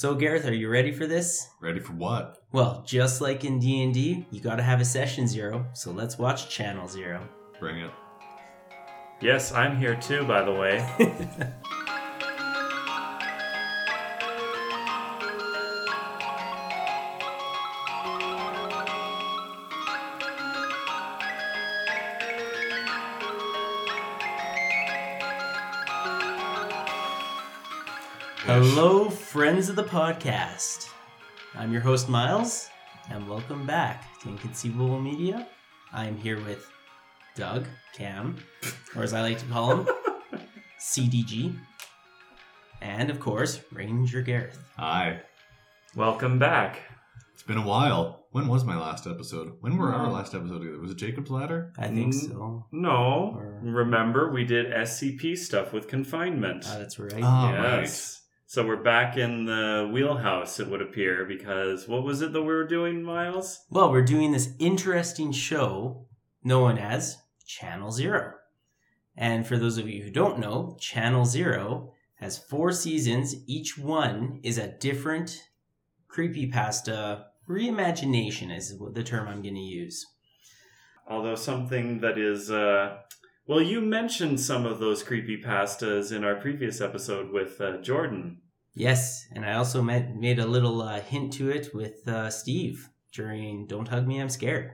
So Gareth, are you ready for this? Ready for what? Well, just like in D&D, you got to have a session 0. So let's watch channel 0. Bring it. Yes, I'm here too, by the way. friends of the podcast. I'm your host, Myles, and welcome back to Inconceivable Media. I'm here with Doug, Cam, or as I like to call him, CDG, and of course, Ranger Gareth. Hi. Welcome back. It's been a while. When was my last episode? When were our Hmm. last episode together? Was it Jacob's Ladder? I think Mm. so. No, Or- remember we did SCP stuff with confinement. Ah, that's right. Oh, yes. So we're back in the wheelhouse, it would appear, because what was it that we were doing, Myles? Well, we're doing this interesting show known as Channel Zero. And for those of you who don't know, Channel Zero has four seasons. Each one is a different creepypasta reimagination, is the term I'm going to use. Although something that is, uh, well, you mentioned some of those creepy pastas in our previous episode with uh, Jordan. Yes, and I also met, made a little uh, hint to it with uh, Steve during Don't Hug Me, I'm Scared.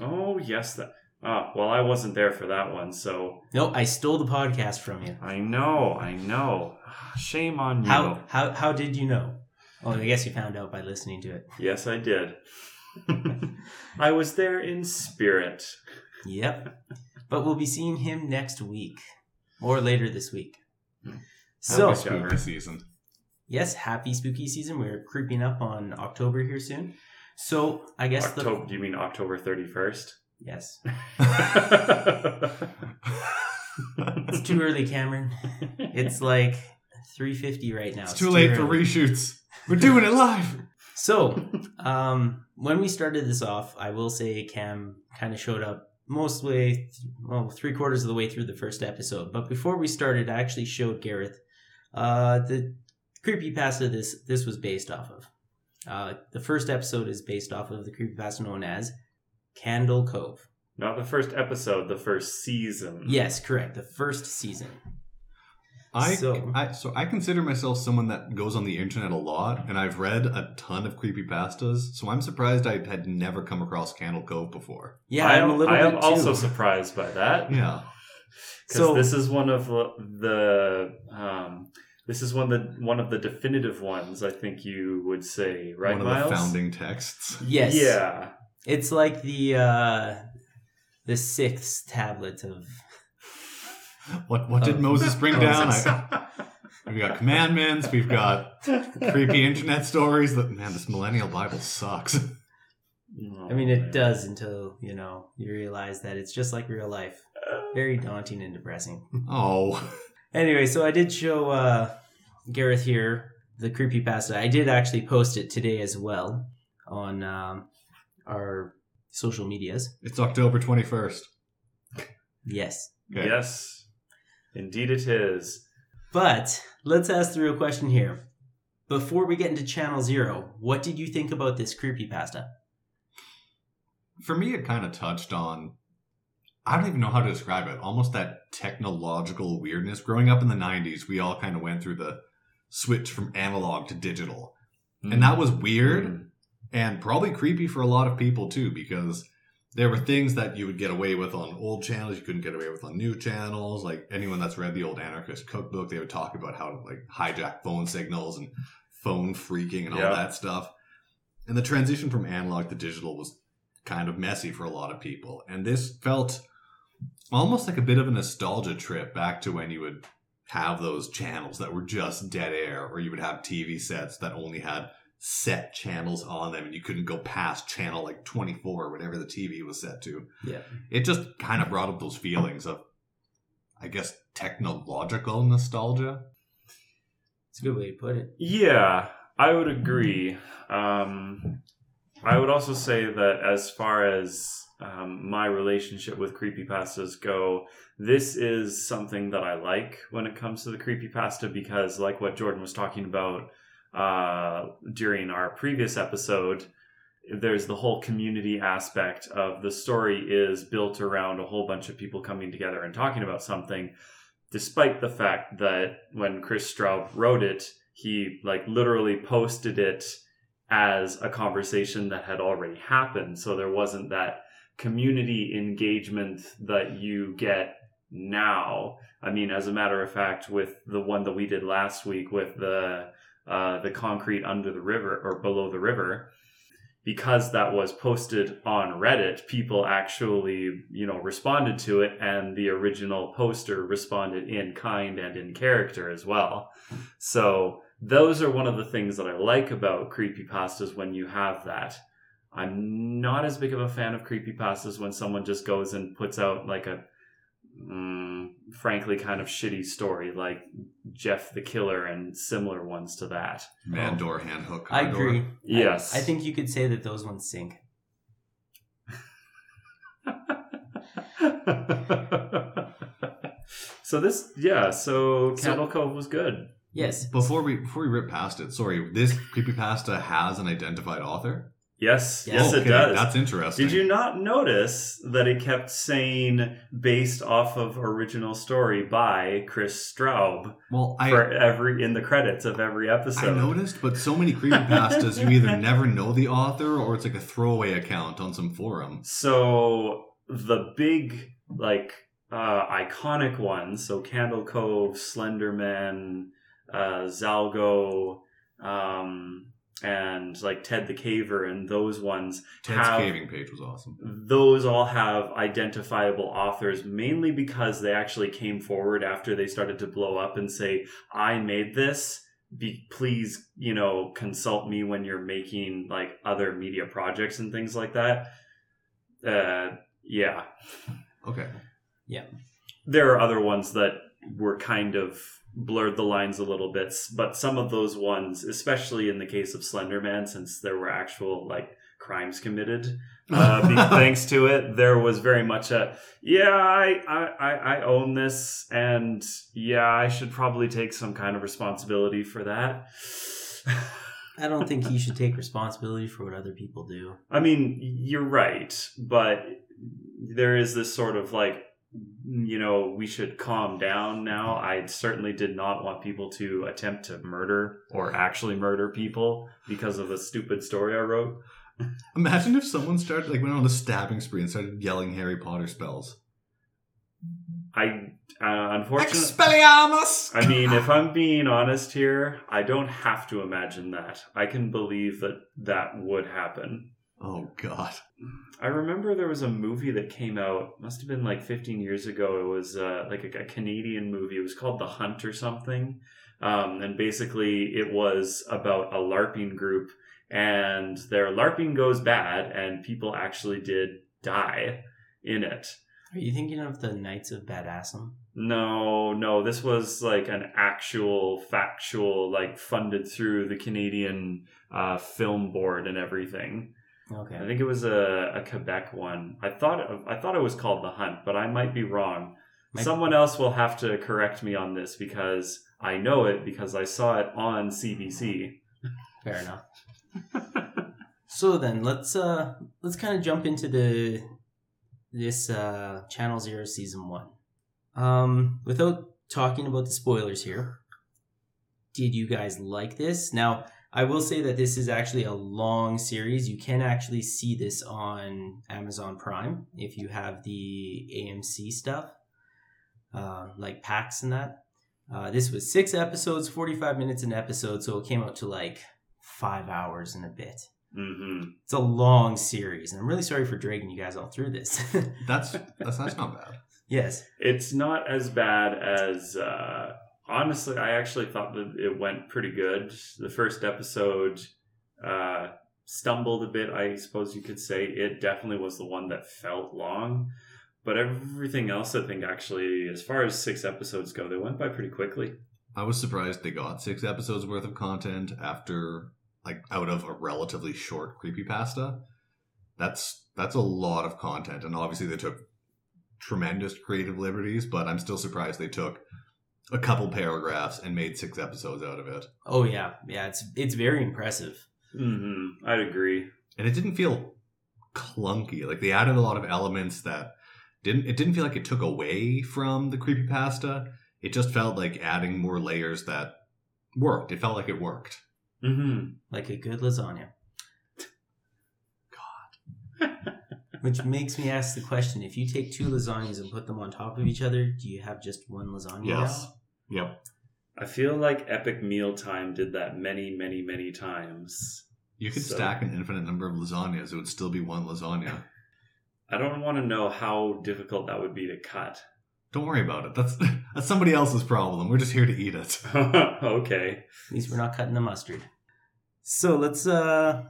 Oh, yes. That. Ah, well, I wasn't there for that one, so No, I stole the podcast from you. I know, I know. Shame on you. How, how, how did you know? Oh, I guess you found out by listening to it. Yes, I did. I was there in spirit. Yep. But we'll be seeing him next week or later this week. Hmm. So, Happy Spooky season. yes, happy spooky season. We're creeping up on October here soon. So, I guess October, the do you mean October 31st? yes, it's too early, Cameron. It's like 3:50 right now. It's too late for reshoots. We're doing it live. So, um, when we started this off, I will say Cam kind of showed up most way, well, three quarters of the way through the first episode. But before we started, I actually showed Gareth uh, the creepypasta this this was based off of. Uh, the first episode is based off of the creepy creepypasta known as Candle Cove. Not the first episode, the first season. Yes, correct. The first season. I So- I so I consider myself someone that goes on the internet a lot, and I've read a ton of creepy pastas. So I'm surprised I had never come across Candle Cove before. Yeah, I I'm a little I am bit also surprised by that. Yeah. Because So- this is one of the um, this is one of the one of the definitive ones. I think you would say, right, One of Myles? the founding texts. Yes. Yeah. It's like the uh, the sixth tablet of What what did Oh. Moses bring down? Moses. I, we've got commandments. We've got creepy internet stories. That man, this millennial Bible sucks. I mean, it does until you know you realize that it's just like real life. Very daunting and depressing. Oh, Anyway, so I did show uh, Gareth here the creepypasta. I did actually post it today as well on um, our social medias. it's October twenty first. Yes, Yes, indeed it is. but let's ask the real question here. Before we get into Channel Zero, what did you think about this creepypasta? For me, it kind of touched on. I don't even know how to describe it. Almost that technological weirdness. Growing up in the '90s, we all kind of went through the switch from analog to digital, and that was weird. Mm. and probably creepy for a lot of people too because there were things that you would get away with on old channels you couldn't get away with on new channels like anyone that's read the old anarchist cookbook they would talk about how to like hijack phone signals and phone phreaking and all Yeah. that stuff and the transition from analog to digital was kind of messy for a lot of people and this felt almost like a bit of a nostalgia trip back to when you would have those channels that were just dead air or you would have tv sets that only had set channels on them and you couldn't go past channel like 24 or whatever the TV was set to. Yeah. It just kind of brought up those feelings of, I guess, technological nostalgia. It's a good way to put it. Yeah, I would agree. Um, I would also say that as far as um, my relationship with creepypastas go, this is something that I like when it comes to the creepypasta because, like what Jordan was talking about, uh, during our previous episode, there's the whole community aspect of the story is built around a whole bunch of people coming together and talking about something, despite the fact that when Kris Straub wrote it, he like literally posted it as a conversation that had already happened. So there wasn't that community engagement that you get now. I mean, as a matter of fact, with the one that we did last week with the uh, the concrete under the river or below the river, because that was posted on Reddit, people actually, you know, responded to it, and the original poster responded in kind and in character as well. So those are one of the things that I like about creepypastas when you have that. I'm not as big of a fan of creepypastas when someone just goes and puts out like a mm, frankly kind of shitty story like Jeff the Killer and similar ones to that. Mandor hand hook. I condor. agree. Yes. I, I think you could say that those ones sink. so this yeah, so Candle Cove was good. Yes. Before we before we rip past it, sorry, this creepypasta has an identified author. Yes, Yes, yes, it does. That's interesting. Did you not notice that it kept saying based off of original story by Kris Straub Well, I for every in the credits of every episode. I noticed, but so many creepypastas, you either never know the author or it's like a throwaway account on some forum. So the big like uh iconic ones, so Candle Cove, Slenderman, uh Zalgo, um and like Ted the Caver and those ones Ted's have caving page was awesome. those all have identifiable authors mainly because they actually came forward after they started to blow up and say i made this be please you know consult me when you're making like other media projects and things like that uh yeah Okay. Yeah. There are other ones that were kind of blurred the lines a little bit but some of those ones especially in the case of slenderman since there were actual like crimes committed uh, thanks to it, there was very much a yeah, I, I I own this, and yeah, I should probably take some kind of responsibility for that. I don't think he should take responsibility for what other people do. I mean, you're right, but there is this sort of like, you know, we should calm down now. I certainly did not want people to attempt to murder or actually murder people because of a stupid story I wrote. Imagine if someone started like went on a stabbing spree and started yelling Harry Potter spells. I uh, unfortunately. Expelliarmus! I mean, if I'm being honest here, I don't have to imagine that. I can believe that that would happen. Oh God. I remember there was a movie that came out, must have been like 15 years ago. It was uh, like a, a Canadian movie. It was called The Hunt or something. Um, and basically, it was about a LARPing group, and their LARPing goes bad, and people actually did die in it. Are you thinking of the Knights of Badassdom? No, no, this was like an actual factual, like funded through the Canadian uh, Film Board and everything. Okay. I think it was a, a Quebec one. I thought I thought it was called The Hunt, but I might be wrong. Someone else will have to correct me on this because I know it because I saw it on CBC. Fair enough. so then let's uh let's kind of jump into the this uh Channel Zero season one. Um, without talking about the spoilers here, did you guys like this? Now, I will say that this is actually a long series. You can actually see this on Amazon Prime if you have the AMC stuff, uh, like PAX and that. Uh, this was six episodes, 45 minutes an episode, so it came out to like five hours and a bit. hmm It's a long series, and I'm really sorry for dragging you guys all through this. That's that's that's not bad. yes. It's not as bad as. Uh, honestly, I actually thought that it went pretty good. The first episode uh, stumbled a bit, I suppose you could say. It definitely was the one that felt long. But everything else, I think, actually, as far as six episodes go, they went by pretty quickly. I was surprised they got six episodes worth of content after like out of a relatively short creepypasta. That's that's a lot of content, and obviously they took tremendous creative liberties. But I'm still surprised they took a couple paragraphs and made six episodes out of it. Oh yeah, yeah. It's it's very impressive. hmm I'd agree. And it didn't feel clunky. Like they added a lot of elements that didn't it didn't feel like it took away from the creepypasta. It just felt like adding more layers that worked. It felt like it worked. hmm like a good lasagna. God. Which makes me ask the question: If you take two lasagnas and put them on top of each other, do you have just one lasagna? Yes. now? Yep. I feel like Epic Mealtime did that many, many, many times. You could So- stack an infinite number of lasagnas. It would still be one lasagna. I don't want to know how difficult that would be to cut. Don't worry about it. That's that's somebody else's problem. We're just here to eat it. okay. At least we're not cutting the mustard. So let's. uh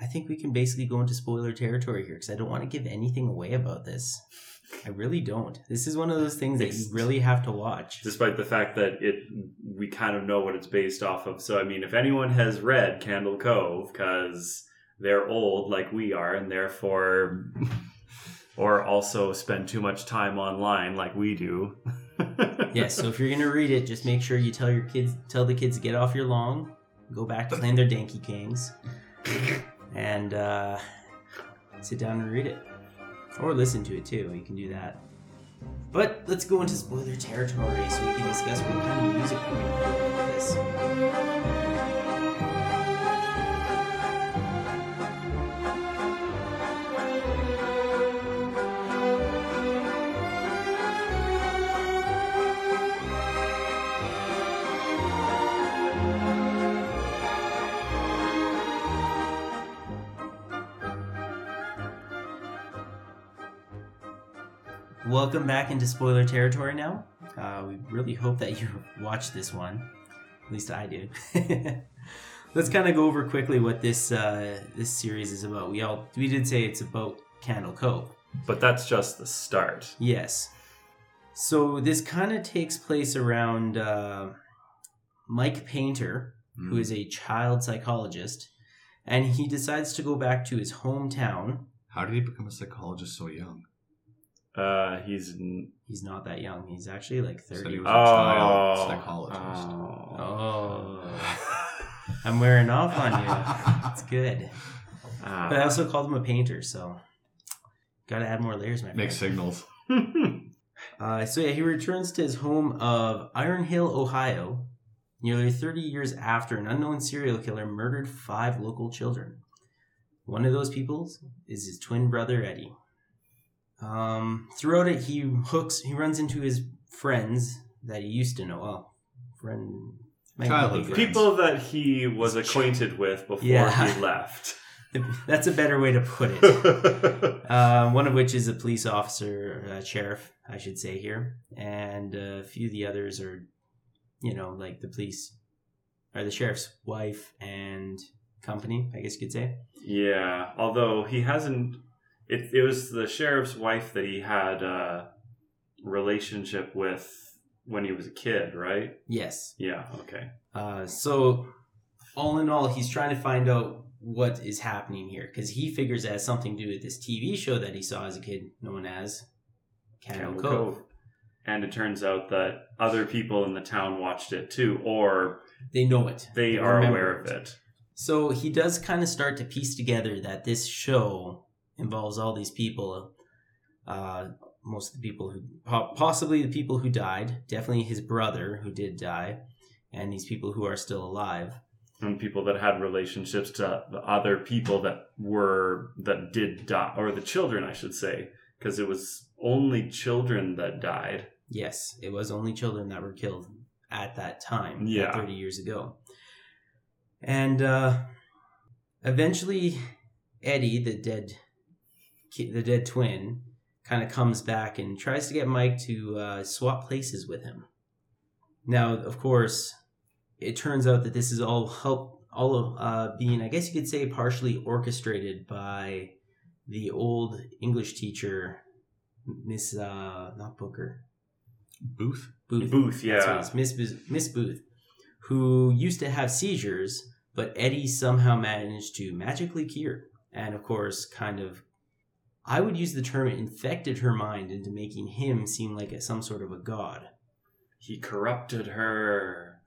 I think we can basically go into spoiler territory here because I don't want to give anything away about this. I really don't. This is one of those things that you really have to watch. Despite the fact that it, we kind of know what it's based off of. So I mean, if anyone has read Candle Cove, because they're old like we are, and therefore, or also spend too much time online like we do. yes. So if you're gonna read it, just make sure you tell your kids, tell the kids to get off your lawn, go back to playing their Danky Kings, and uh, sit down and read it, or listen to it too. You can do that. But let's go into spoiler territory so we can discuss what kind of music we're gonna put with this. Welcome back into spoiler territory now. Uh, we really hope that you watched this one. At least I did. Let's kind of go over quickly what this uh, this series is about. We all we did say it's about Candle Cove. but that's just the start. Yes. So this kind of takes place around uh, Mike Painter, who is a child psychologist, and he decides to go back to his hometown. How did he become a psychologist so young? Uh, he's n- He's not that young. He's actually like Said 30. he was or a child psychologist. Oh. I'm wearing off on you. It's good. Ah. But I also called him a painter, so gotta add more layers, my friend. Mixed signals. Uh, so yeah, he returns to his home of Iron Hill, Ohio, nearly 30 years after an unknown serial killer murdered five local children. One of those people is his twin brother Eddie. Um, throughout it, he hooks, he runs into his friends that he used to know. Well, friend, Childhood friends. People that he was acquainted with before Yeah. he left. That's a better way to put it. Uh, one of which is a police officer, uh, sheriff, I should say here, and a few of the others are, you know, like the police, or the sheriff's wife and company, I guess you could say. yeah, although he hasn't. It, it was the sheriff's wife that he had a relationship with when he was a kid, right? Yes. Yeah, okay. Uh, so, all in all, he's trying to find out what is happening here because he figures it has something to do with this TV show that he saw as a kid, known as Candle, Candle Cove. Cove. And it turns out that other people in the town watched it too, or They know it. they are remember aware of it. So he does kind of start to piece together that this show involves all these people. Uh, most of the people who, possibly the people who died, definitely his brother who did die, and these people who are still alive. And people that had relationships to the other people that were, that did die, or the children, I should say, because it was only children that died. Yes, it was only children that were killed at that time, Yeah. 30 years ago. And uh, eventually, Eddie, the dead, the dead twin, kind of comes back and tries to get Mike to uh, swap places with him. Now, of course, it turns out that this is all help, all of uh, being, I guess you could say, partially orchestrated by the old English teacher, Miss uh, not Booker, Booth? Booth. Booth, yeah. Miss Booth, Miss Booth, who used to have seizures, but Eddie somehow managed to magically cure. And of course, kind of, I would use the term infected her mind into making him seem like a, some sort of a god. he corrupted her.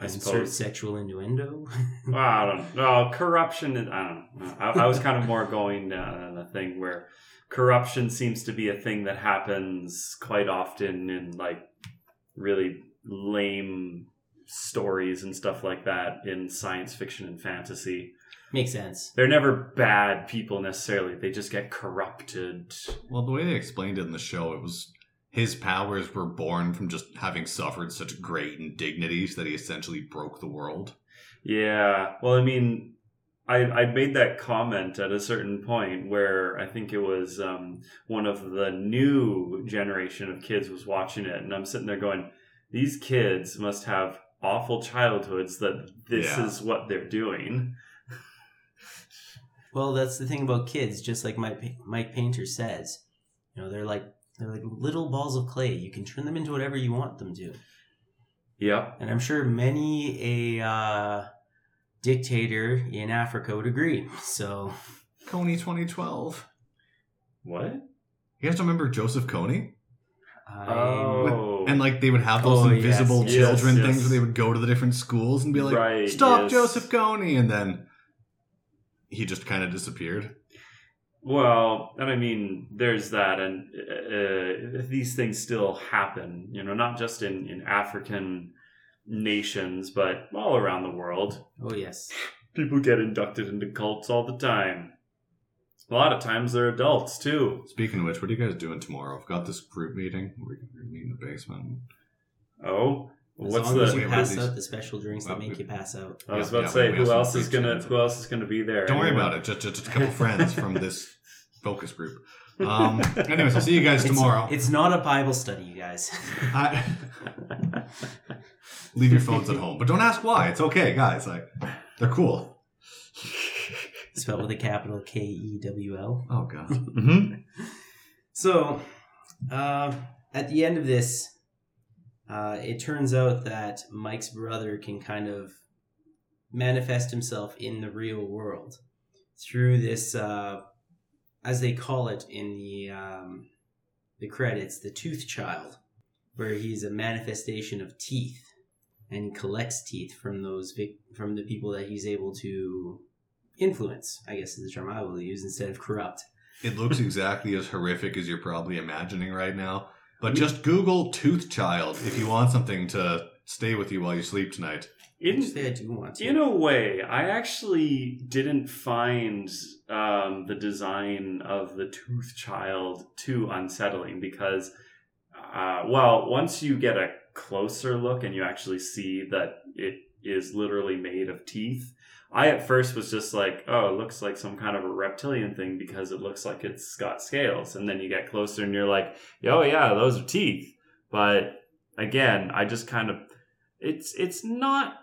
I Insert suppose. sexual innuendo. Well, I don't know. Corruption, is- I don't know. I, I was kind of more going uh, the thing where corruption seems to be a thing that happens quite often in like really lame stories and stuff like that in science fiction and fantasy. Makes sense. They're never bad people necessarily. They just get corrupted. Well, the way they explained it in the show, it was his powers were born from just having suffered such great indignities that he essentially broke the world. Yeah. Well, I mean, I I made that comment at a certain point where I think it was um, one of the new generation of kids was watching it, and I'm sitting there going, "These kids must have awful childhoods that this Yeah. is what they're doing." Well, that's the thing about kids. Just like Mike, Mike Painter says, you know, they're like they're like little balls of clay. You can turn them into whatever you want them to. Yep. And I'm sure many a uh, dictator in Africa would agree. So Kony 2012. What? You guys don't remember Joseph Kony? I Oh. And like they would have those Oh, invisible yes, children yes. things where they would go to the different schools and be like, Right, "Stop, yes. Joseph Kony," and then he just kind of disappeared. Well, and I mean, there's that, and uh, these things still happen. You know, not just in in African nations, but all around the world. oh yes, People get inducted into cults all the time. A lot of times they're adults too. Speaking of which, what are you guys doing tomorrow? I've got this group meeting. We're going to meet in the basement. Oh, as what's long as the? you pass out the special drinks that make you pass out. I was Yeah, about yeah, to say, who else is gonna? Who else is gonna be there? Don't worry about it. Just, just, just a couple friends from this focus group. Um, anyways, I'll see you guys It's- tomorrow. It's not a Bible study, you guys. I, leave your phones at home, but don't ask why. It's okay, guys. Like they're cool. Spelled with a capital K E W L. Oh god. Mhm. So, uh, at the end of this, uh, it turns out that Mike's brother can kind of manifest himself in the real world through this, uh, as they call it in the um, the credits, the Tooth Child, where he's a manifestation of teeth, and collects teeth from those vic- from the people that he's able to influence. I guess is the term I will use instead of corrupt. It looks exactly as horrific as you're probably imagining right now. But just Google tooth child if you want something to stay with you while you sleep tonight. In, I do want to. In a way, I actually didn't find um, the design of the Tooth Child too unsettling because, uh, well, once you get a closer look and you actually see that it is literally made of teeth, I at first was just like, oh, it looks like some kind of a reptilian thing because it looks like it's got scales. And then you get closer and you're like, oh, yeah, those are teeth. But again, I just kind of. It's it's not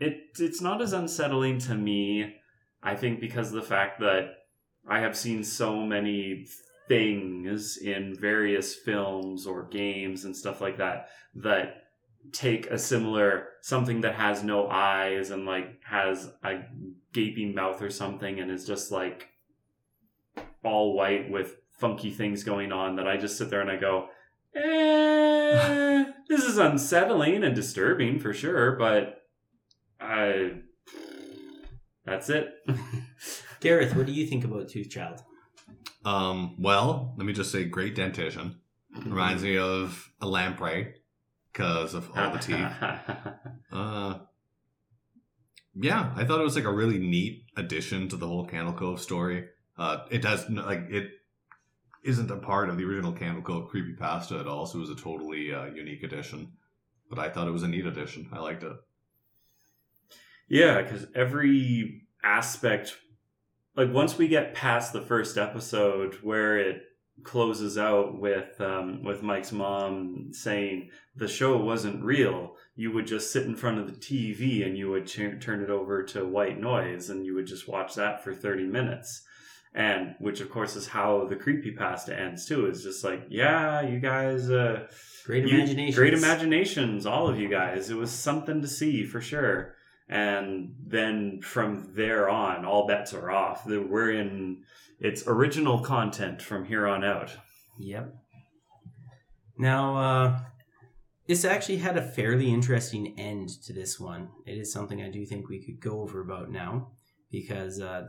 it it's not as unsettling to me i think because of the fact that i have seen so many things in various films or games and stuff like that that take a similar something that has no eyes and like has a gaping mouth or something and is just like all white with funky things going on that i just sit there and i go eh, this is unsettling and disturbing for sure but I. That's it. Gareth, what do you think about Tooth Child? Um, well, let me just say great dentition. Reminds me of a lamprey because of all the teeth. Uh, yeah, I thought it was like a really neat addition to the whole Candle Cove story. Uh, it does like it isn't a part of the original Candle Cove creepypasta at all, so it was a totally uh, unique addition. But I thought it was a neat addition. I liked it. yeah, because every aspect, like once we get past the first episode where it closes out with um, with Mike's mom saying the show wasn't real, you would just sit in front of the TV and you would ch- turn it over to white noise and you would just watch that for thirty minutes. And which, of course, is how the creepypasta ends too. Is just like, yeah, you guys, uh, Great You- imagination. Great imaginations, all of you guys. It was something to see for sure. And then from there on, all bets are off. We're in its original content from here on out. Yep. Now, uh, this actually had a fairly interesting end to this one. It is something I do think we could go over about now because, uh,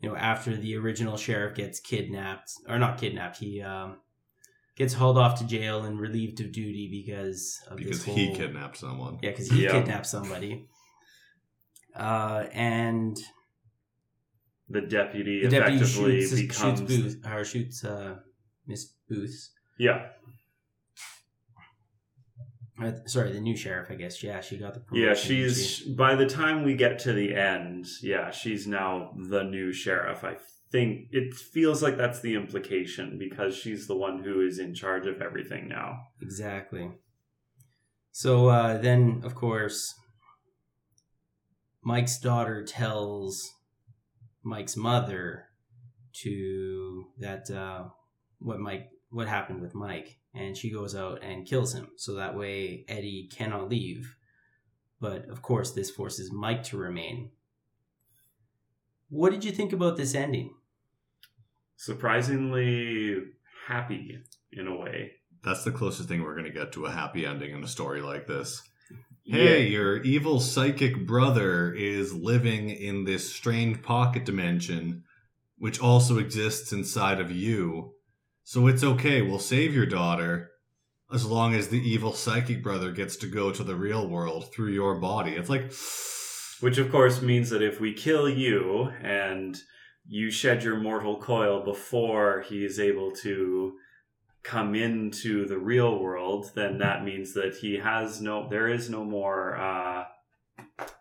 you know, after the original sheriff gets kidnapped, or not kidnapped, he um, gets hauled off to jail and relieved of duty because of because this whole, he kidnapped someone. Yeah, because he Yeah. kidnapped somebody. Uh, and The deputy the deputy effectively shoots, becomes. shoots Booth, or shoots uh, Miss Booth. Yeah, Uh, sorry, the new sheriff, I guess. Yeah, she got the yeah. promotion, didn't She's she? by the time we get to the end, yeah, she's now the new sheriff. I think it feels like that's the implication because she's the one who is in charge of everything now. exactly. So uh, then, of course, Mike's daughter tells Mike's mother to that uh, what Mike what happened with Mike, and she goes out and kills him. So that way Eddie cannot leave. But of course, this forces Mike to remain. What did you think about this ending? Surprisingly happy in a way. That's the closest thing we're going to get to a happy ending in a story like this. Hey, your evil psychic brother is living in this strange pocket dimension, which also exists inside of you. So it's okay, we'll save your daughter as long as the evil psychic brother gets to go to the real world through your body. It's like, Which, of course, means that if we kill you and you shed your mortal coil before he is able to come into the real world, then that means that he has no, there is no more uh,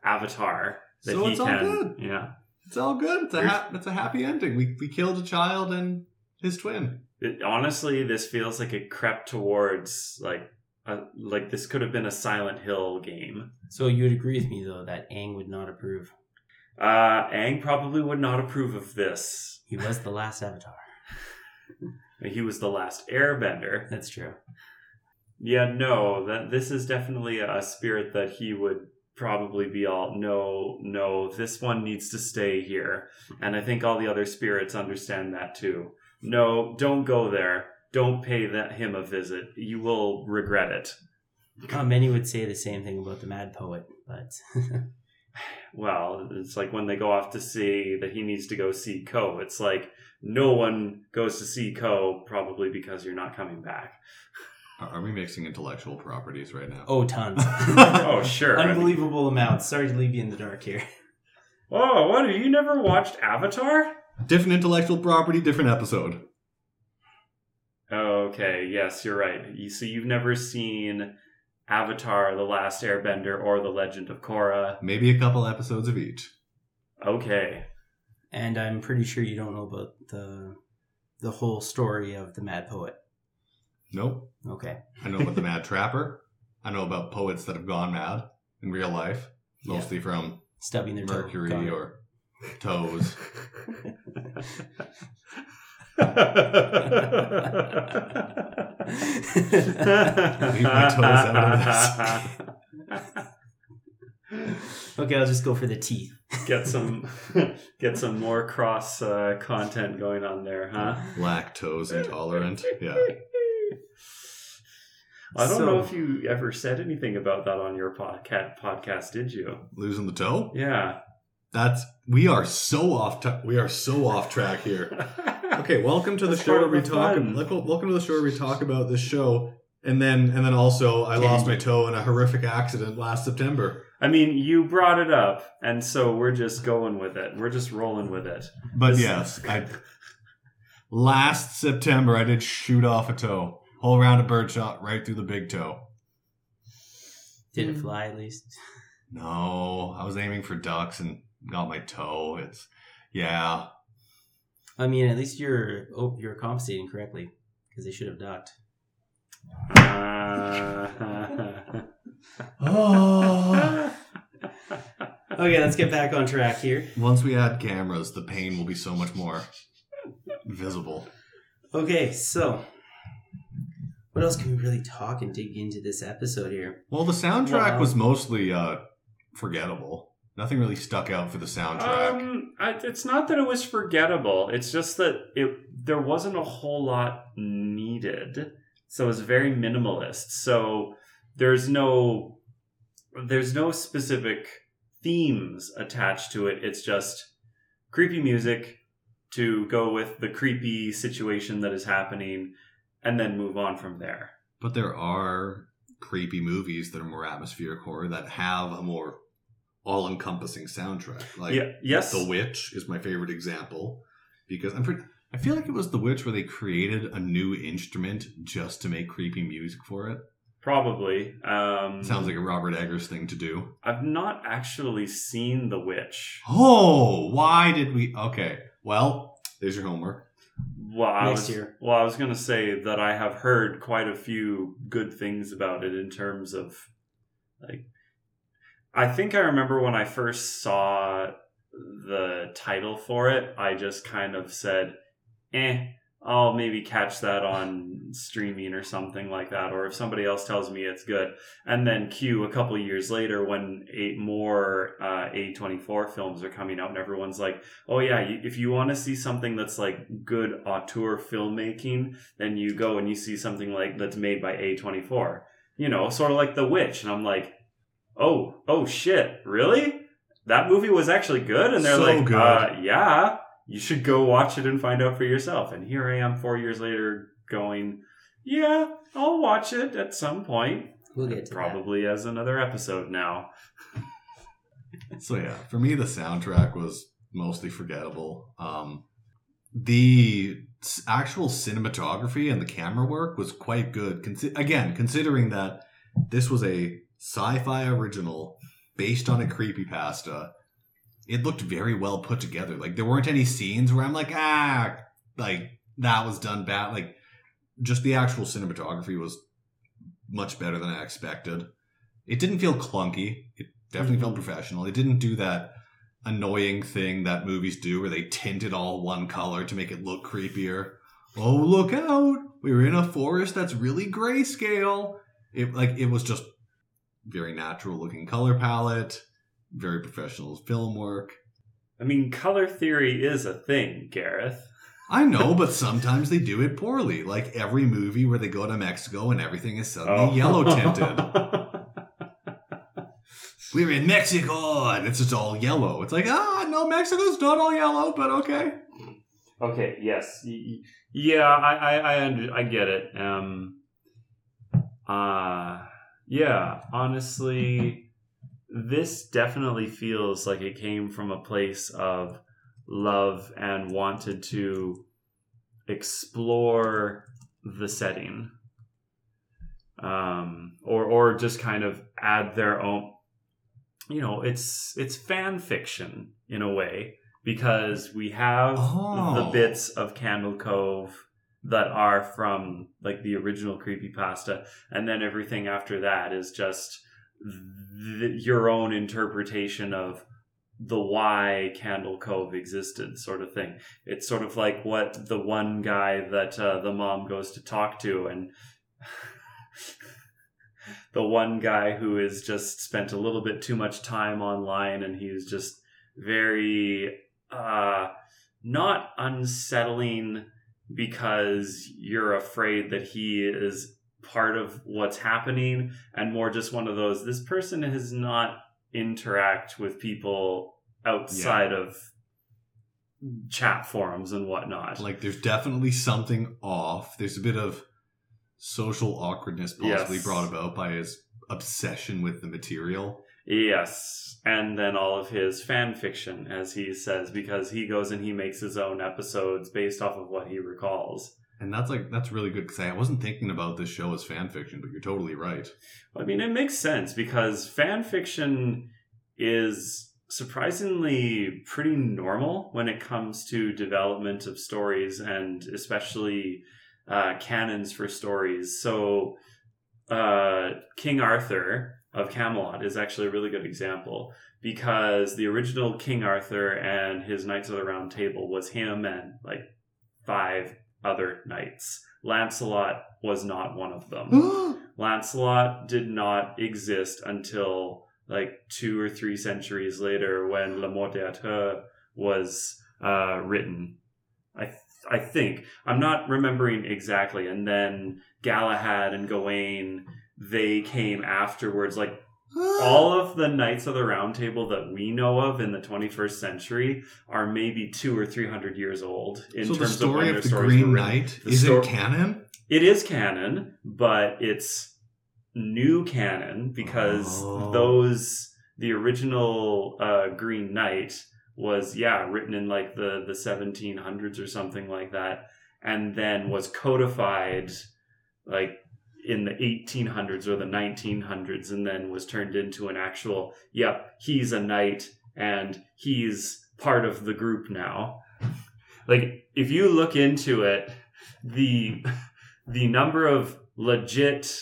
avatar that So he it's all can. good. Yeah. it's all good. It's a, ha- it's a happy ending. We, we killed a child and his twin. It, honestly, this feels like it crept towards like. A, like this could have been a Silent Hill game. So you would agree with me though that Aang would not approve. Uh, Aang probably would not approve of this. He was the last Avatar. He was the last Airbender. That's true. Yeah, no, that this is definitely a spirit that he would probably be all no, no, this one needs to stay here. And I think all the other spirits understand that too. No, don't go there. Don't pay that him a visit. You will regret it. Uh, many would say the same thing about the Mad Poet, but Well, it's like when they go off to see that he needs to go see Koh. It's like no one goes to see Koh, probably because you're not coming back. Are, are we mixing intellectual properties right now? oh, tons, Oh, sure. unbelievable amounts. Sorry to leave you in the dark here. Oh, what? Have you never watched Avatar? Different intellectual property, different episode. Okay, yes, you're right. You see, you've never seen Avatar: The Last Airbender or The Legend of Korra. Maybe a couple episodes of each. Okay, And I'm pretty sure you don't know about the the whole story of the Mad Poet. Nope. Okay. I know about the Mad Trapper. I know about poets that have gone mad in real life, Yeah. mostly from Stubbing their. Mercury it. or toes. Leave my toes out okay, I'll just go for the teeth. get some, get some more cross uh, content going on there, huh? Lactose intolerant. Yeah. I don't So- know if you ever said anything about that on your podcast. Podcast, did you? Losing the toe? Yeah. That's we are so off t- we are so off track here. Okay, welcome to the That's show where we talk fun. welcome to the show where we talk about this show and then and then also I lost my toe in a horrific accident last September. I mean, you brought it up, and so we're just going with it. We're just rolling with it. But This- yes, I last September I did shoot off a toe. Whole round of bird shot right through the big toe. Did it fly at least? No, I was aiming for ducks and got my toe. It's yeah. I mean, at least you're oh, you're compensating correctly because they should have ducked. Uh, Oh. Okay, let's get back on track here. Once we add cameras, the pain will be so much more visible. Okay, so what else can we really talk and dig into this episode here? Well, the soundtrack Wow. was mostly uh, forgettable. Nothing really stuck out for the soundtrack. Um, I, it's not that it was forgettable. It's just that it there wasn't a whole lot needed. So it was very minimalist. So there's no there's no specific themes attached to it. It's just creepy music to go with the creepy situation that is happening and then move on from there. but there are creepy movies that are more atmospheric horror that have a more all-encompassing soundtrack. Like yeah, yes. The Witch is my favorite example because I'm pretty. I feel like it was The Witch where they created a new instrument just to make creepy music for it. Probably. Um, Sounds like a Robert Eggers thing to do. I've not actually seen The Witch. Oh, why did we? Okay, well, there's your homework. Well, I Next was, year. Well, I was going to say that I have heard quite a few good things about it in terms of, like, I think I remember when I first saw the title for it, I just kind of said, eh, I'll maybe catch that on streaming or something like that, or if somebody else tells me it's good. And then Q a couple years later, when eight more uh, A24 films are coming out, and everyone's like, oh yeah, if you want to see something that's like good auteur filmmaking, then you go and you see something like that's made by A24. You know, sort of like The Witch. And I'm like, oh, oh shit, really? That movie was actually good? And they're So like. Uh, yeah, you should go watch it and find out for yourself. And here I am four years later going, yeah, I'll watch it at some point. We'll get to that. Probably as another episode now. So yeah, for me the soundtrack was mostly forgettable. Um, the actual cinematography and the camera work was quite good. Consi- again, considering that this was a sci-fi original based on a creepypasta, it looked very well put together. Like there weren't any scenes where I'm like, ah, like that was done bad. Like just the actual cinematography was much better than I expected. It didn't feel clunky. It definitely felt professional. It didn't do that annoying thing that movies do where they tint it all one color to make it look creepier. Oh, look out! We're in a forest that's really grayscale. It like it was just very natural looking color palette, very professional film work. I mean, color theory is a thing, Gareth. I know, but sometimes they do it poorly. Like every movie where they go to Mexico and everything is suddenly yellow tinted. We're in Mexico and it's just all yellow. It's like, ah, no, Mexico's not all yellow, but okay. okay. Yes. Yeah. I. I. I, under, I get it. Um. Uh. Yeah. Honestly, this definitely feels like it came from a place of love and wanted to explore the setting. Um. Or. Or just kind of add their own. You know, it's it's fan fiction in a way because we have Oh. the bits of Candle Cove that are from like the original creepy pasta and then everything after that is just th- your own interpretation of the why Candle Cove existed sort of thing. It's sort of like what the one guy that uh, the mom goes to talk to and the one guy who has just spent a little bit too much time online and he's just very uh not unsettling because you're afraid that he is part of what's happening and more just one of those this person has not interact with people outside of chat forums and whatnot Like, there's definitely something off. There's a bit of social awkwardness possibly Yes. brought about by his obsession with the material. Yes, and then all of his fan fiction, as he says, because he goes and he makes his own episodes based off of what he recalls. And that's like, that's really good because I wasn't thinking about this show as fan fiction, but you're totally right. I mean, it makes sense because fan fiction is surprisingly pretty normal when it comes to development of stories and especially uh, canons for stories. So, uh, King Arthur of Camelot is actually a really good example because the original King Arthur and his Knights of the Round Table was him and like five other knights. Lancelot was not one of them. Lancelot did not exist until like two or three centuries later when Le Morte d'Arthur was uh, written. I I think I'm not remembering exactly. And then Galahad and Gawain they came afterwards. Like all of the knights of the round table that we know of in the 21st century are maybe two or three hundred years old in so terms of when story their of the stories Green were written. Knight The is sto- it canon? It is canon, but it's new canon because Oh. those the original uh, Green Knight was yeah written in like the the 1700s or something like that, and then was codified like in the 1800s or the 1900s, and then was turned into an actual yep he's a knight and he's part of the group now. Like if you look into it, the the number of legit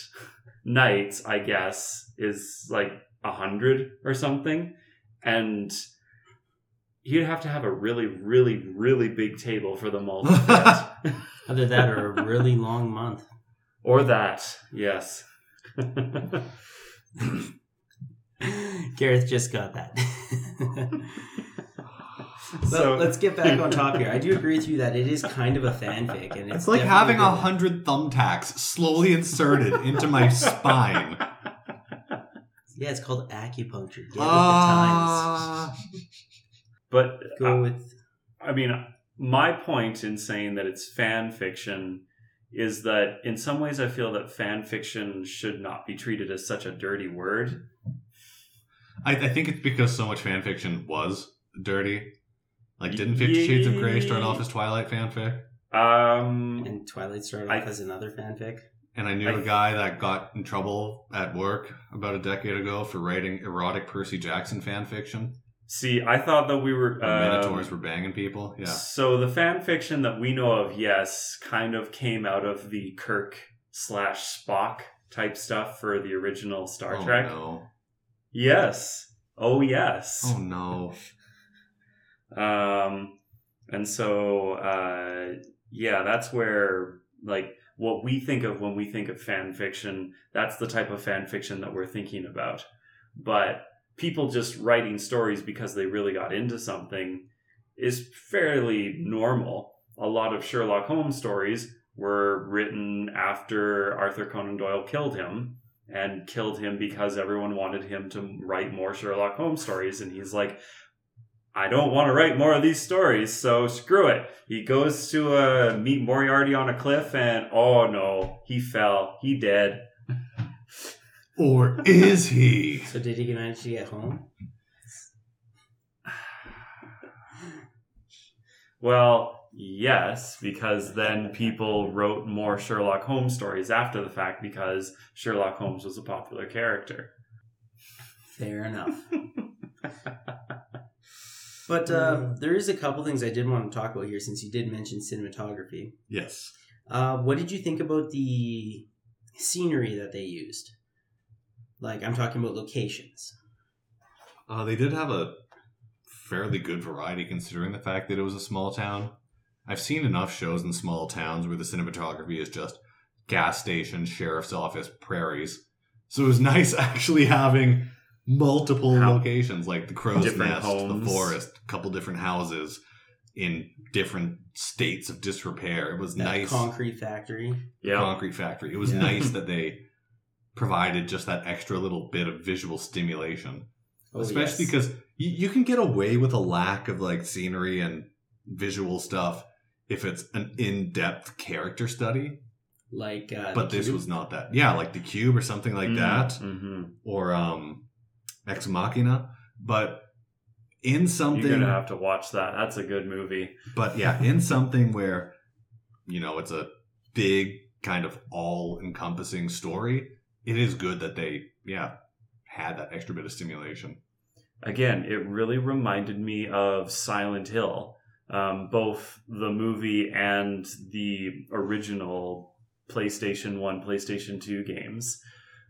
knights, I guess, is like a hundred or something, and you'd have to have a really, really, really big table for them all to fit. Either that or a really long month. Or that, yes. Gareth just got that. so So- let's get back on top here. I do agree with you that it is kind of a fanfic, and it's, It's like having a hundred thumbtacks slowly inserted into my spine. Yeah, it's called acupuncture. Get Ah. but with the times. Go with I mean, my point in saying that it's fan fiction is that in some ways I feel that fan fiction should not be treated as such a dirty word. I, I think it's because so much fan fiction was dirty. Like, didn't Fifty Shades of Grey start off as Twilight fanfic? Um, and Twilight started I- off as another fanfic. And I knew I- a guy that got in trouble at work about a decade ago for writing erotic Percy Jackson fan fiction. See, I thought that we were The um, Minotaurs were banging people. Yeah. So the fan fiction that we know of, yes, kind of came out of the Kirk slash Spock type stuff for the original Star oh, Trek. No. Yes. Oh yes. Oh no. Um, and so, uh, yeah, that's where, like, what we think of when we think of fan fiction, that's the type of fan fiction that we're thinking about. But people just writing stories because they really got into something is fairly normal. A lot of Sherlock Holmes stories were written after Arthur Conan Doyle killed him and killed him because everyone wanted him to write more Sherlock Holmes stories. And he's like, I don't want to write more of these stories, so screw it. He goes to uh, meet Moriarty on a cliff, and oh no, he fell. He dead. Or is he? So did he manage to get home? Well, yes, because then people wrote more Sherlock Holmes stories after the fact because Sherlock Holmes was a popular character. Fair enough. But uh, there is a couple things I did want to talk about here since you did mention cinematography. Yes. Uh, what did you think about the scenery that they used? Like, I'm talking about locations. Uh, they did have a fairly good variety considering the fact that it was a small town. I've seen enough shows in small towns where the cinematography is just gas station, sheriff's office, prairies. So it was nice actually having multiple How- locations like the crow's Different nest, homes. the forest, a couple different houses in different states of disrepair. It was That nice concrete factory. Yeah. concrete factory. It was Yeah. nice that they provided just that extra little bit of visual stimulation Oh, especially yes. because you, you can get away with a lack of like scenery and visual stuff if it's an in-depth character study like, uh, but this Cube. was not that yeah like the cube or something like that hmm or um ex machina but in something You're gonna have to watch that. That's a good movie. but yeah in something where you know it's a big kind of all encompassing story it is good that they yeah had that extra bit of stimulation again, it really reminded me of Silent Hill, um, both the movie and the original PlayStation 1, PlayStation 2 games.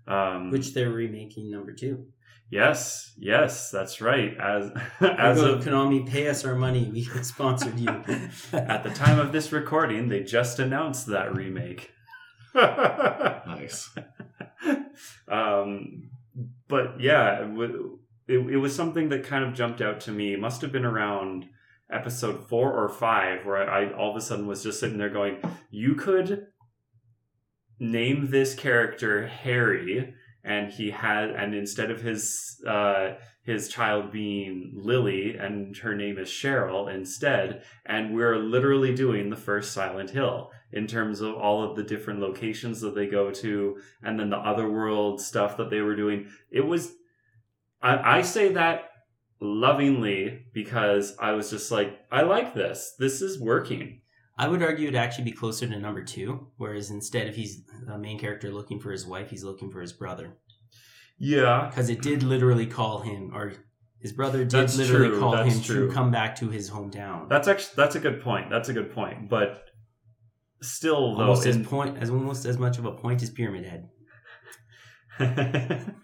Um, Which they're remaking number two. yes, yes, that's right. As As as of Konami, pay us our money. We sponsored you. at the time of this recording, they just announced that remake. nice um, but yeah, it, it, was something that kind of jumped out to me. It must have been around episode four or five where I, I all of a sudden was just sitting there going, "You could name this character Harry." And he had, and instead of his uh, his child being Lily, and her name is Cheryl instead, and we're literally doing the first Silent Hill in terms of all of the different locations that they go to, and then the otherworld stuff that they were doing. It was, I, I say that lovingly because I was just like, I like this. This is working. I would argue it'd actually be closer to number two, whereas instead of he's the main character looking for his wife, he's looking for his brother. Yeah. Because it did literally call him, or his brother did That's literally true, call that's him true. to come back to his hometown. That's actually that's a good point. That's a good point. But still, though, almost as point as almost as much of a point as Pyramid Head.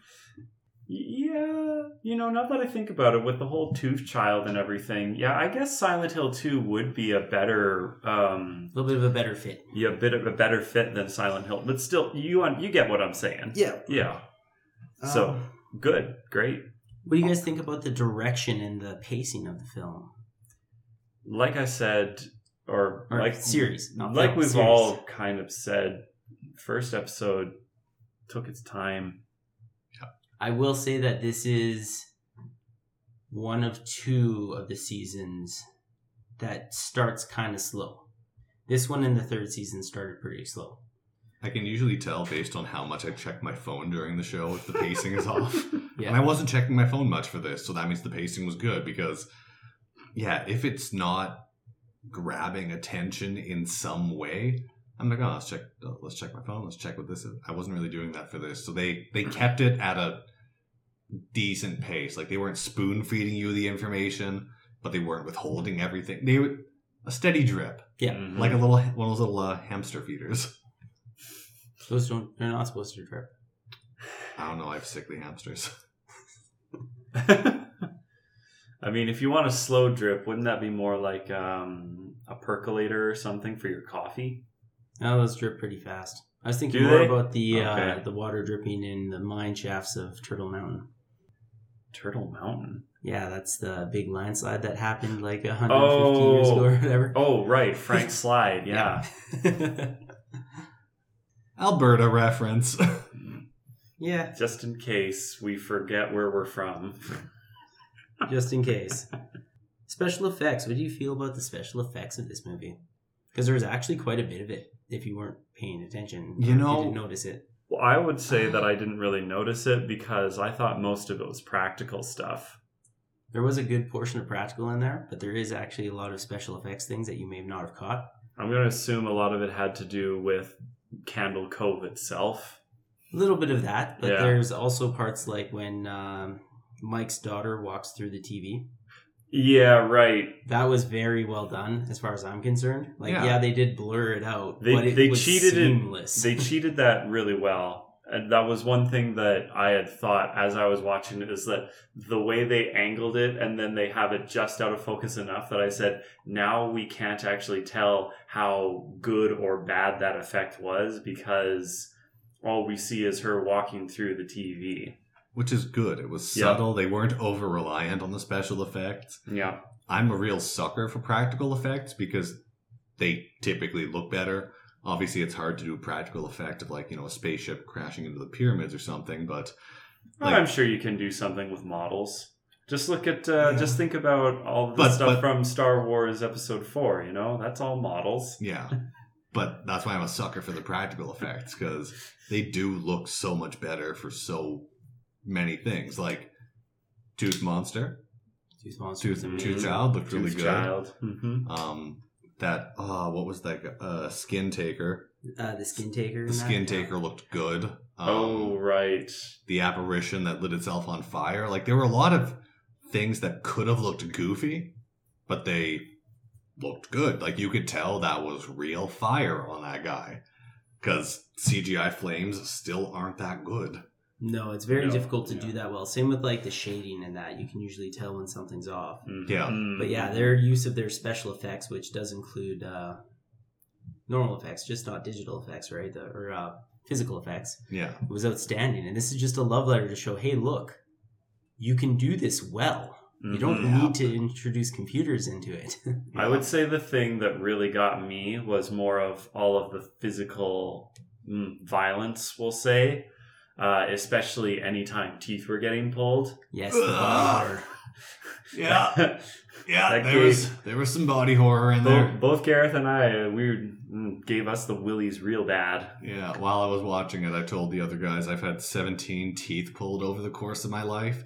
yeah, you know, now that I think about it, with the whole Tooth Child and everything, yeah, I guess Silent Hill Two would be a better, um, A little bit of a better fit. yeah, a bit of a better fit than Silent Hill. But still, you you get what I'm saying. Yeah. Yeah. So Um, good, great. what do you guys think about the direction and the pacing of the film Like I said, or, or like series? Not like film, we've series. all kind of said, first episode took its time. I will say that this is one of two of the seasons that starts kind of slow. This one in the third season started pretty slow. I can usually tell based on how much I check my phone during the show if the pacing is off. Yeah. And I wasn't checking my phone much for this, so that means the pacing was good because, yeah, if it's not grabbing attention in some way, I'm like, oh, let's check, let's check my phone, let's check what this is. I wasn't really doing that for this, so they they kept it at a decent pace. Like they weren't spoon feeding you the information, but they weren't withholding everything. They were a steady drip, Yeah. Mhm. like a little one of those little uh, hamster feeders. Those don't they're not supposed to drip. I don't know. I have sickly hamsters. I mean, if you want a slow drip, wouldn't that be more like um, a percolator or something for your coffee? No, those drip pretty fast. I was thinking Do more they? about the uh, the water dripping in the mine shafts of Turtle Mountain. Turtle Mountain. Yeah, that's the big landslide that happened like 150 years ago Oh. or whatever. Oh, right, Frank Slide. Yeah. Alberta reference. yeah, Just in case we forget where we're from. just in case. Special effects. What do you feel about the special effects of this movie? Because there was actually quite a bit of it. If you weren't paying attention, You or if know- didn't notice it. Well, I would say that I didn't really notice it because I thought most of it was practical stuff. There was a good portion of practical in there, but there is actually a lot of special effects things that you may not have caught. I'm going to assume a lot of it had to do with Candle Cove itself. A little bit of that, but Yeah. there's also parts like when um, Mike's daughter walks through the TV. Yeah, right. That was very well done, as far as I'm concerned. Like, Yeah. yeah, they did blur it out, They- but it they was cheated it- seamless. They cheated that really well. And that was one thing that I had thought as I was watching it is that the way they angled it and then they have it just out of focus enough that I said, now we can't actually tell how good or bad that effect was because all we see is her walking through the TV. Which is good. It was Yeah. subtle. They weren't over reliant on the special effects. Yeah. I'm a real sucker for practical effects because they typically look better. Obviously, it's hard to do a practical effect of like, you know, a spaceship crashing into the pyramids or something, but Like- I'm sure you can do something with models. Just look at, uh, Yeah. just think about all the But- stuff but- from Star Wars Episode 4, you know? That's all models. yeah. but that's why I'm a sucker for the practical effects because they do look so much better for so many things. Like Tooth Monster, Tooth Monster Tooth. Tooth Child looked really Tooth good. Child. hmm Um, that uh, what was that? Uh, Skin Taker. Uh, the Skin Taker. The Skin. Taker looked good. Um, oh, right. the apparition that lit itself on fire. Like there were a lot of things that could have looked goofy, but they looked good. Like you could tell that was real fire on that guy. Because CGI flames still aren't that good. No, it's very No, difficult to yeah. do that well. Same with like the shading and that. You can usually tell when something's off. Yeah. Mhm. But yeah, their use of their special effects, which does include uh, normal effects, just not digital effects, right? The, or uh, physical effects. Yeah. It was outstanding, and this is just a love letter to show, hey, look, you can do this well. You don't Mhm. need to introduce computers into it. I would say the thing that really got me was more of all of the physical mm, violence, we'll say, uh, especially anytime teeth were getting pulled. yes, the horror. Yeah. Yeah. That there gave- was there was some body horror in there. both, both Gareth and I, uh, we mm, gave us the willies real bad. Yeah, while I was watching it, I told the other guys I've had 17 teeth pulled over the course of my life.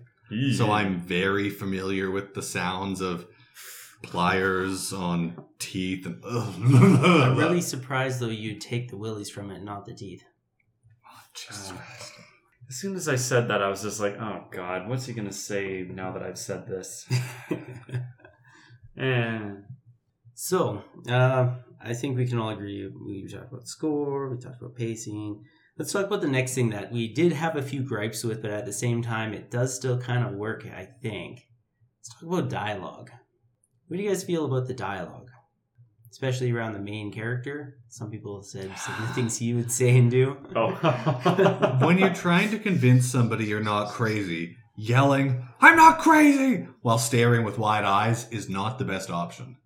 So I'm very familiar with the sounds of pliers on teeth and I'm really surprised though you take the willies from it, not the teeth. Jesus Christ. As soon as I said that, I was just like, "Oh God, what's he gonna say now that I've said this?" and so, uh, I think we can all agree. We talked about score, we talked about pacing. Let's talk about the next thing that we did have a few gripes with, but at the same time, it does still kind of work, I think. Let's talk about dialogue. What do you guys feel about the dialogue? Especially around the main character. Some people said some of the things he would say and do. Oh, when you're trying to convince somebody you're not crazy, yelling, I'm not crazy, while staring with wide eyes is not the best option.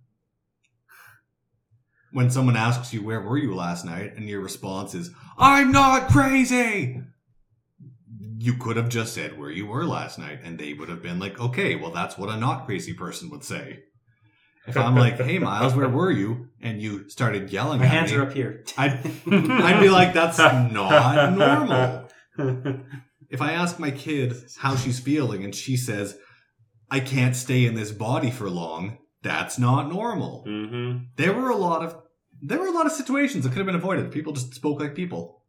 When someone asks you, Where were you last night? and your response is, I'm not crazy, you could have just said where you were last night, and they would have been like, Okay, well, that's what a not crazy person would say. If I'm like, Hey, Myles, where were you? and you started yelling My at hands me, are up here. I'd, I'd be like, That's not normal. If I ask my kid how she's feeling and she says, I can't stay in this body for long, that's not normal. hmm There were a lot of there were a lot of situations that could have been avoided. People just spoke like people.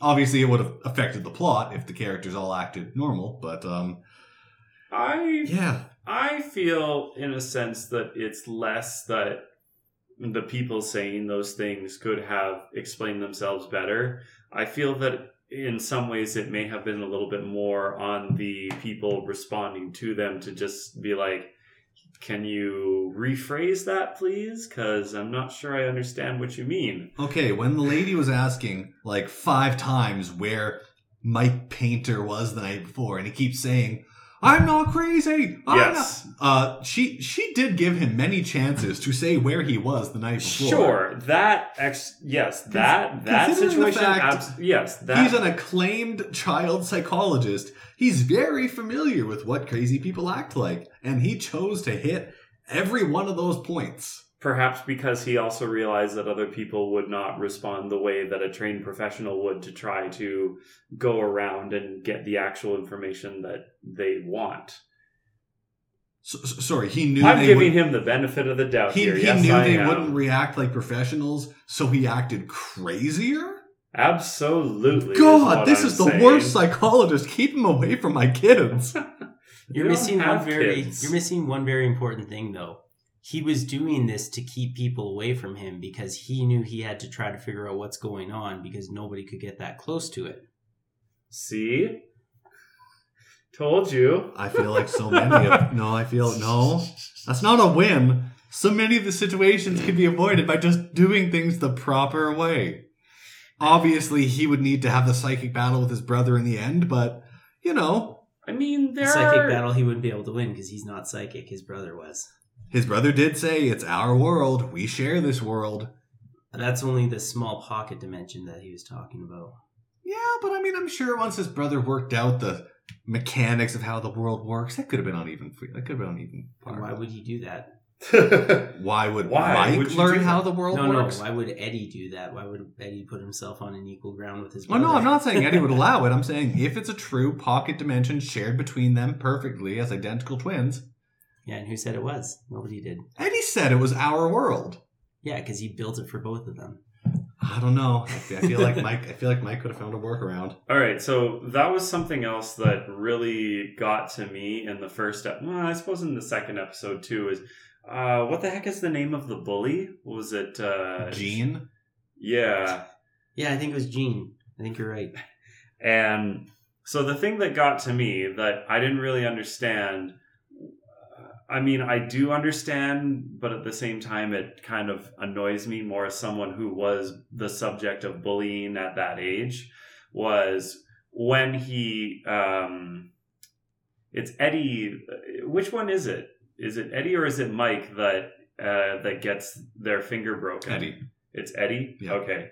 Obviously it would have affected the plot if the characters all acted normal, but um I yeah. I feel in a sense that it's less that the people saying those things could have explained themselves better. I feel that in some ways it may have been a little bit more on the people responding to them to just be like, can you rephrase that, please? Because I'm not sure I understand what you mean. Okay, when the lady was asking like five times where Mike Painter was the night before, and he keeps saying, I'm not crazy. I'm yes. not. Uh, she she did give him many chances to say where he was the night before. Sure, that ex- yes, that that situation. fact yes, that He's an acclaimed child psychologist. He's very familiar with what crazy people act like, and he chose to hit every one of those points. Perhaps because he also realized that other people would not respond the way that a trained professional would to try to go around and get the actual information that they want. S- s- sorry, he knew I'm they giving would, him the benefit of the doubt he, here. he yes, knew I they am. wouldn't react like professionals, so he acted crazier. Absolutely. God, what this I'm is the saying. worst psychologist. Keep him away from my kids. You You're don't missing one very kids. you're missing one very important thing though. He was doing this to keep people away from him because he knew he had to try to figure out what's going on because nobody could get that close to it. See? Told you. I feel like so many of no, I feel no. That's not a win. So many of the situations could be avoided by just doing things the proper way. Obviously, he would need to have the psychic battle with his brother in the end, but you know, I mean, The there psychic are battle he wouldn't be able to win because he's not psychic. His brother was. His brother did say it's our world. We share this world. That's only the small pocket dimension that he was talking about. Yeah, but I mean, I'm sure once his brother worked out the mechanics of how the world works, that could have been uneven. That could have been uneven. And why would he do that? Why would Why Mike would learn how the world No, no. works? Why would Eddie do that? Why would Eddie put himself on an equal ground with his Well, brother? no, I'm not saying Eddie would allow it. I'm saying if it's a true pocket dimension shared between them perfectly as identical twins, Yeah, and who said it was? Nobody did. Eddie said it was our world. Yeah, because he built it for both of them. I don't know. I feel, I feel like Mike. I feel like Mike could have found a workaround. All right, so that was something else that really got to me in the first. Ep- well, I suppose in the second episode too is uh, what the heck is the name of the bully? Was it uh, Gene. Yeah, Yeah, I think it was Gene. I think you're right. and so the thing that got to me that I didn't really understand. I mean, I do understand, but at the same time, it kind of annoys me more as someone who was the subject of bullying at that age. Was when he, um, it's Eddie. Which one is it? Is it Eddie or is it Mike that uh, that gets their finger broken? Eddie. It's Eddie. Yeah. Okay.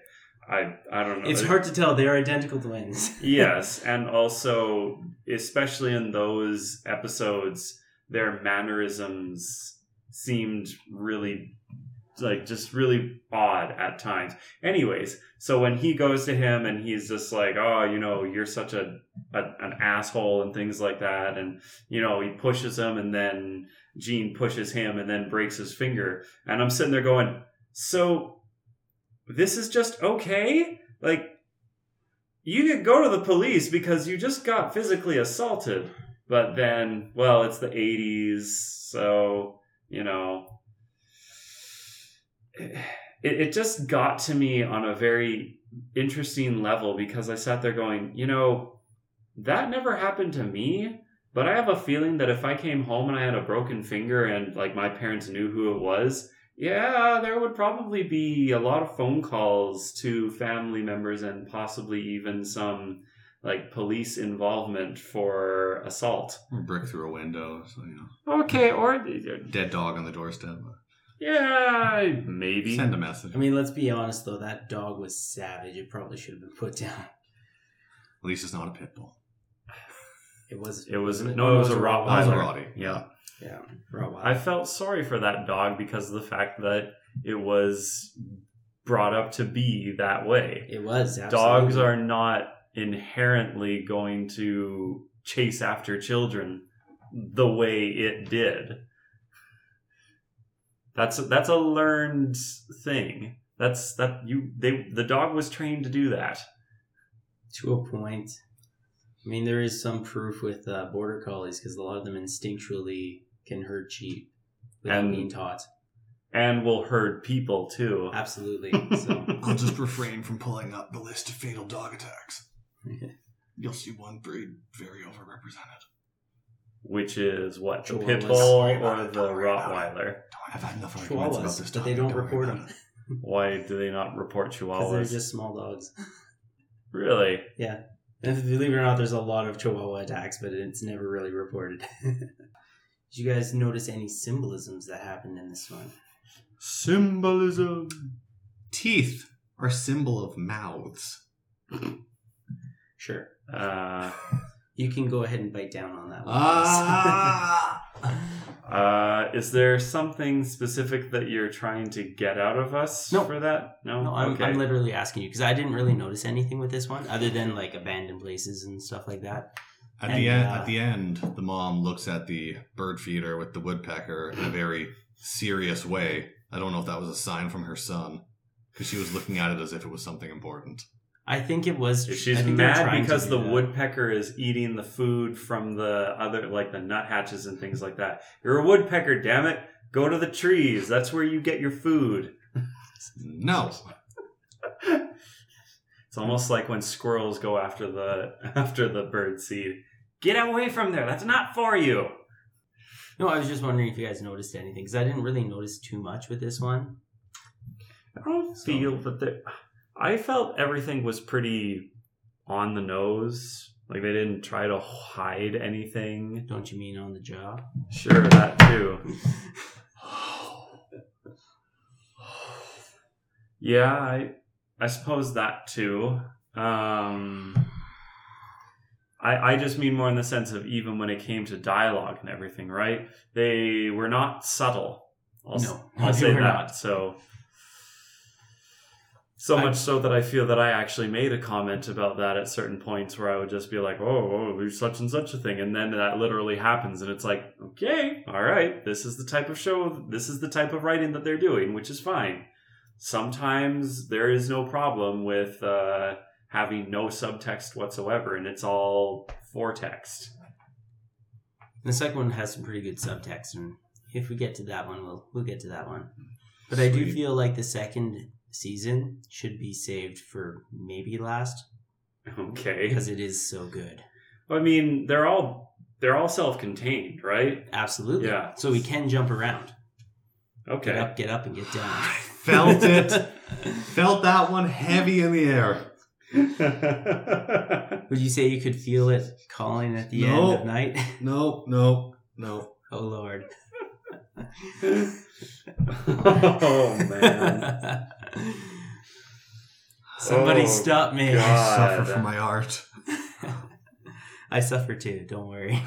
I I don't know. It's hard to tell. They're identical twins. yes, and also especially in those episodes, their mannerisms seemed really like just really odd at times. Anyways, so when he goes to him and he's just like, "Oh, you know, you're such a, a an asshole" and things like that, and you know, he pushes him, and then Gene pushes him, and then breaks his finger, and I'm sitting there going, "So this is just okay?" Like you could go to the police because you just got physically assaulted. But then, well, it's the 80s, so, you know. It, it just got to me on a very interesting level because I sat there going, you know, that never happened to me. But I have a feeling that if I came home and I had a broken finger and like my parents knew who it was, yeah, there would probably be a lot of phone calls to family members and possibly even some like police involvement for assault. Or brick through a window. So, you know, Okay, or dead dog on the doorstep. yeah, maybe. Send a message. I mean, let's be honest though. That dog was savage. It probably should have been put down. At least it's not a pit bull. It was. It was wasn't no, it was a That was Rottweiler. a Rottie. Yeah. Yeah, Rottweiler. I felt sorry for that dog because of the fact that it was brought up to be that way. It was. Dogs are not inherently going to chase after children the way it did. That's that's a learned thing. That's that you they the dog was trained to do that. to a point. I mean, there is some proof with uh, border collies because a lot of them instinctually can herd sheep without And- being taught. And will herd people too. Absolutely. So I'll just refrain from pulling up the list of fatal dog attacks. You'll see one breed very overrepresented. Which is what? The Chihuahuas. pit Don't bull worry or it, the don't worry about Rottweiler? I've had enough arguments about chihuahuas, this but topic. they don't worry report about them it. Why do they not report because chihuahuas? they're just small dogs. Really? Yeah. And believe it or not, there's a lot of Chihuahua attacks, but it's never really reported. Did you guys notice any symbolisms that happened in this one? Symbolism. Teeth are symbol of mouths. Sure. Uh, You can go ahead and bite down on that one. Ah! uh, is there something specific that you're trying to get out of us No. for that? No. no, I'm, okay. I'm literally asking you because I didn't really notice anything with this one other than like abandoned places and stuff like that. At And, the end, uh, at the end, the mom looks at the bird feeder with the woodpecker in a very serious way. I don't know if that was a sign from her son because she was looking at it as if it was something important. I think it was. She's I think they're mad because the that. woodpecker is eating the food from the other, like the nuthatches and things like that. You're a woodpecker, damn it! Go to the trees. That's where you get your food. No, It's almost like when squirrels go after the after the bird seed. Get away from there. That's not for you. No, I was just wondering if you guys noticed anything because I didn't really notice too much with this one. I don't So- feel that there. I felt everything was pretty on the nose. Like they didn't try to hide anything. Don't you mean on the job? Sure, that too. Yeah, I I suppose that too. Um I I just mean more in the sense of even when it came to dialogue and everything, right? They were not subtle. I'll, No, I'll say that. not. So so I- much so that I feel that I actually made a comment about that at certain points where I would just be like, "Oh, oh there's such and such a thing," and then that literally happens, and it's like, "Okay, all right, this is the type of show, this is the type of writing that they're doing, which is fine." Sometimes there is no problem with uh, having no subtext whatsoever, and it's all foretext. The second one has some pretty good subtext, and if we get to that one, we'll we'll get to that one. But I do feel like the second season should be saved for maybe last Okay, because it is so good. I mean they're all they're all self-contained, right? Absolutely. Yeah. So we can jump around. Okay. Get up, get up, and get down. Felt it. Felt that one heavy in the air. Would you say you could feel it calling at the No. end of night? No, no, no. oh Lord. oh man. Somebody Oh, stop me. God. I suffer for my art. I suffer too, don't worry.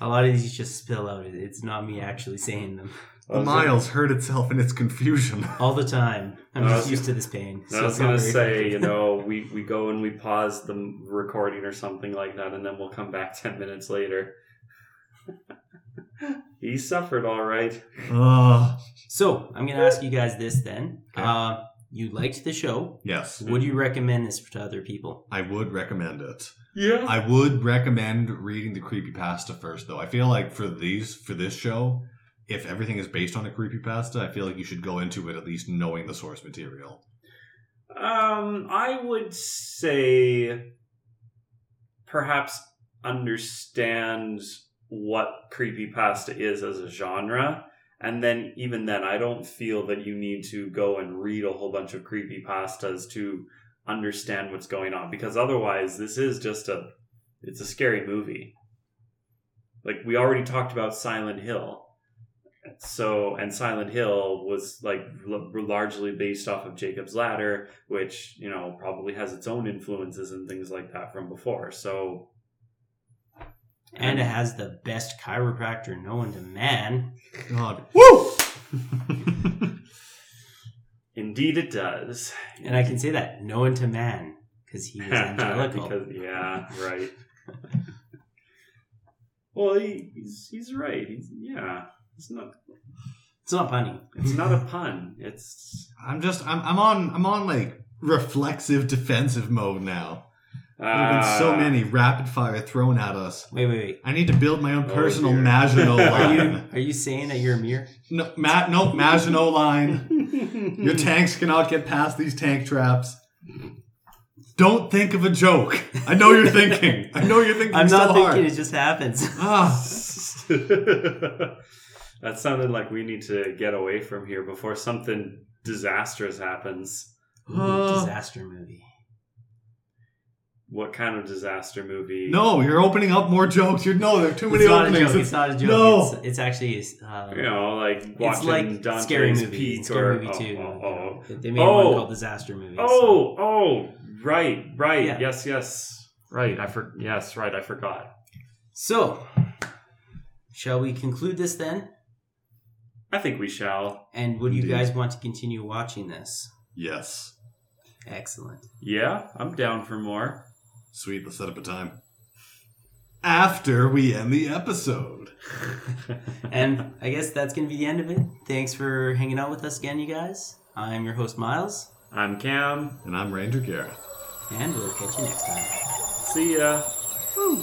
A lot of these just spill out. It's not me actually saying them. The Myles hurt itself in its confusion. All the time. I'm I just was- used to this pain. so I was gonna say, you know, we, we go and we pause the recording or something like that, and then we'll come back ten minutes later. He suffered all right. Ugh. So I'm gonna ask you guys this then. Okay. Uh, you liked the show. yes, Would you recommend this to other people? I would recommend it. Yeah. I would recommend reading the creepypasta first, though. I feel like for these for this show, if everything is based on a creepypasta, I feel like you should go into it at least knowing the source material. Um, I would say perhaps understand what creepypasta is as a genre. And then even then I don't feel that you need to go and read a whole bunch of creepypastas to understand what's going on because otherwise this is just a it's a scary movie. Like we already talked about Silent Hill. So and Silent Hill was like l- largely based off of Jacob's Ladder, which you know probably has its own influences and things like that from before. So And it has the best chiropractor known to man. God, woo! indeed, it does. And I can say that known to man because he was angelical. because yeah, right. well, he, he's he's right. He's yeah. It's not. it's not funny. It's not a pun. It's I'm just I'm I'm on I'm on like reflexive defensive mode now. There have been so uh, many rapid fire thrown at us. Wait, wait, wait. I need to build my own Oh, personal dear. Maginot Are you line. are you saying that you're a mirror? no, Ma- no Maginot line. Your tanks cannot get past these tank traps. Don't think of a joke. I know you're thinking. I know you're thinking I'm so not thinking. hard. It just happens. Ah, that sounded like we need to get away from here before something disastrous happens. Ooh, Uh, disaster movie. What kind of disaster movie? no, you're opening up more jokes. You're no, there are too many It's not a openings. joke. It's not a joke. No. It's, it's actually. Uh, You know, like it's watching like Dante's scary movie. Peak scary or movie too. Oh, oh, oh. They made Oh. one called disaster movie. so- Oh, oh, right, right. Yeah. Yes, yes. Right. I for yes, right. I forgot. So, shall we conclude this then? I think we shall. And would you guys want to continue watching this? Yes. Excellent. Yeah, I'm down for more. Sweet, let's set up a time. After we end the episode. And I guess that's going to be the end of it. Thanks for hanging out with us again, you guys. I'm your host, Myles, I'm Cam. And I'm Ranger Gareth. and we'll catch you next time. See ya. Woo.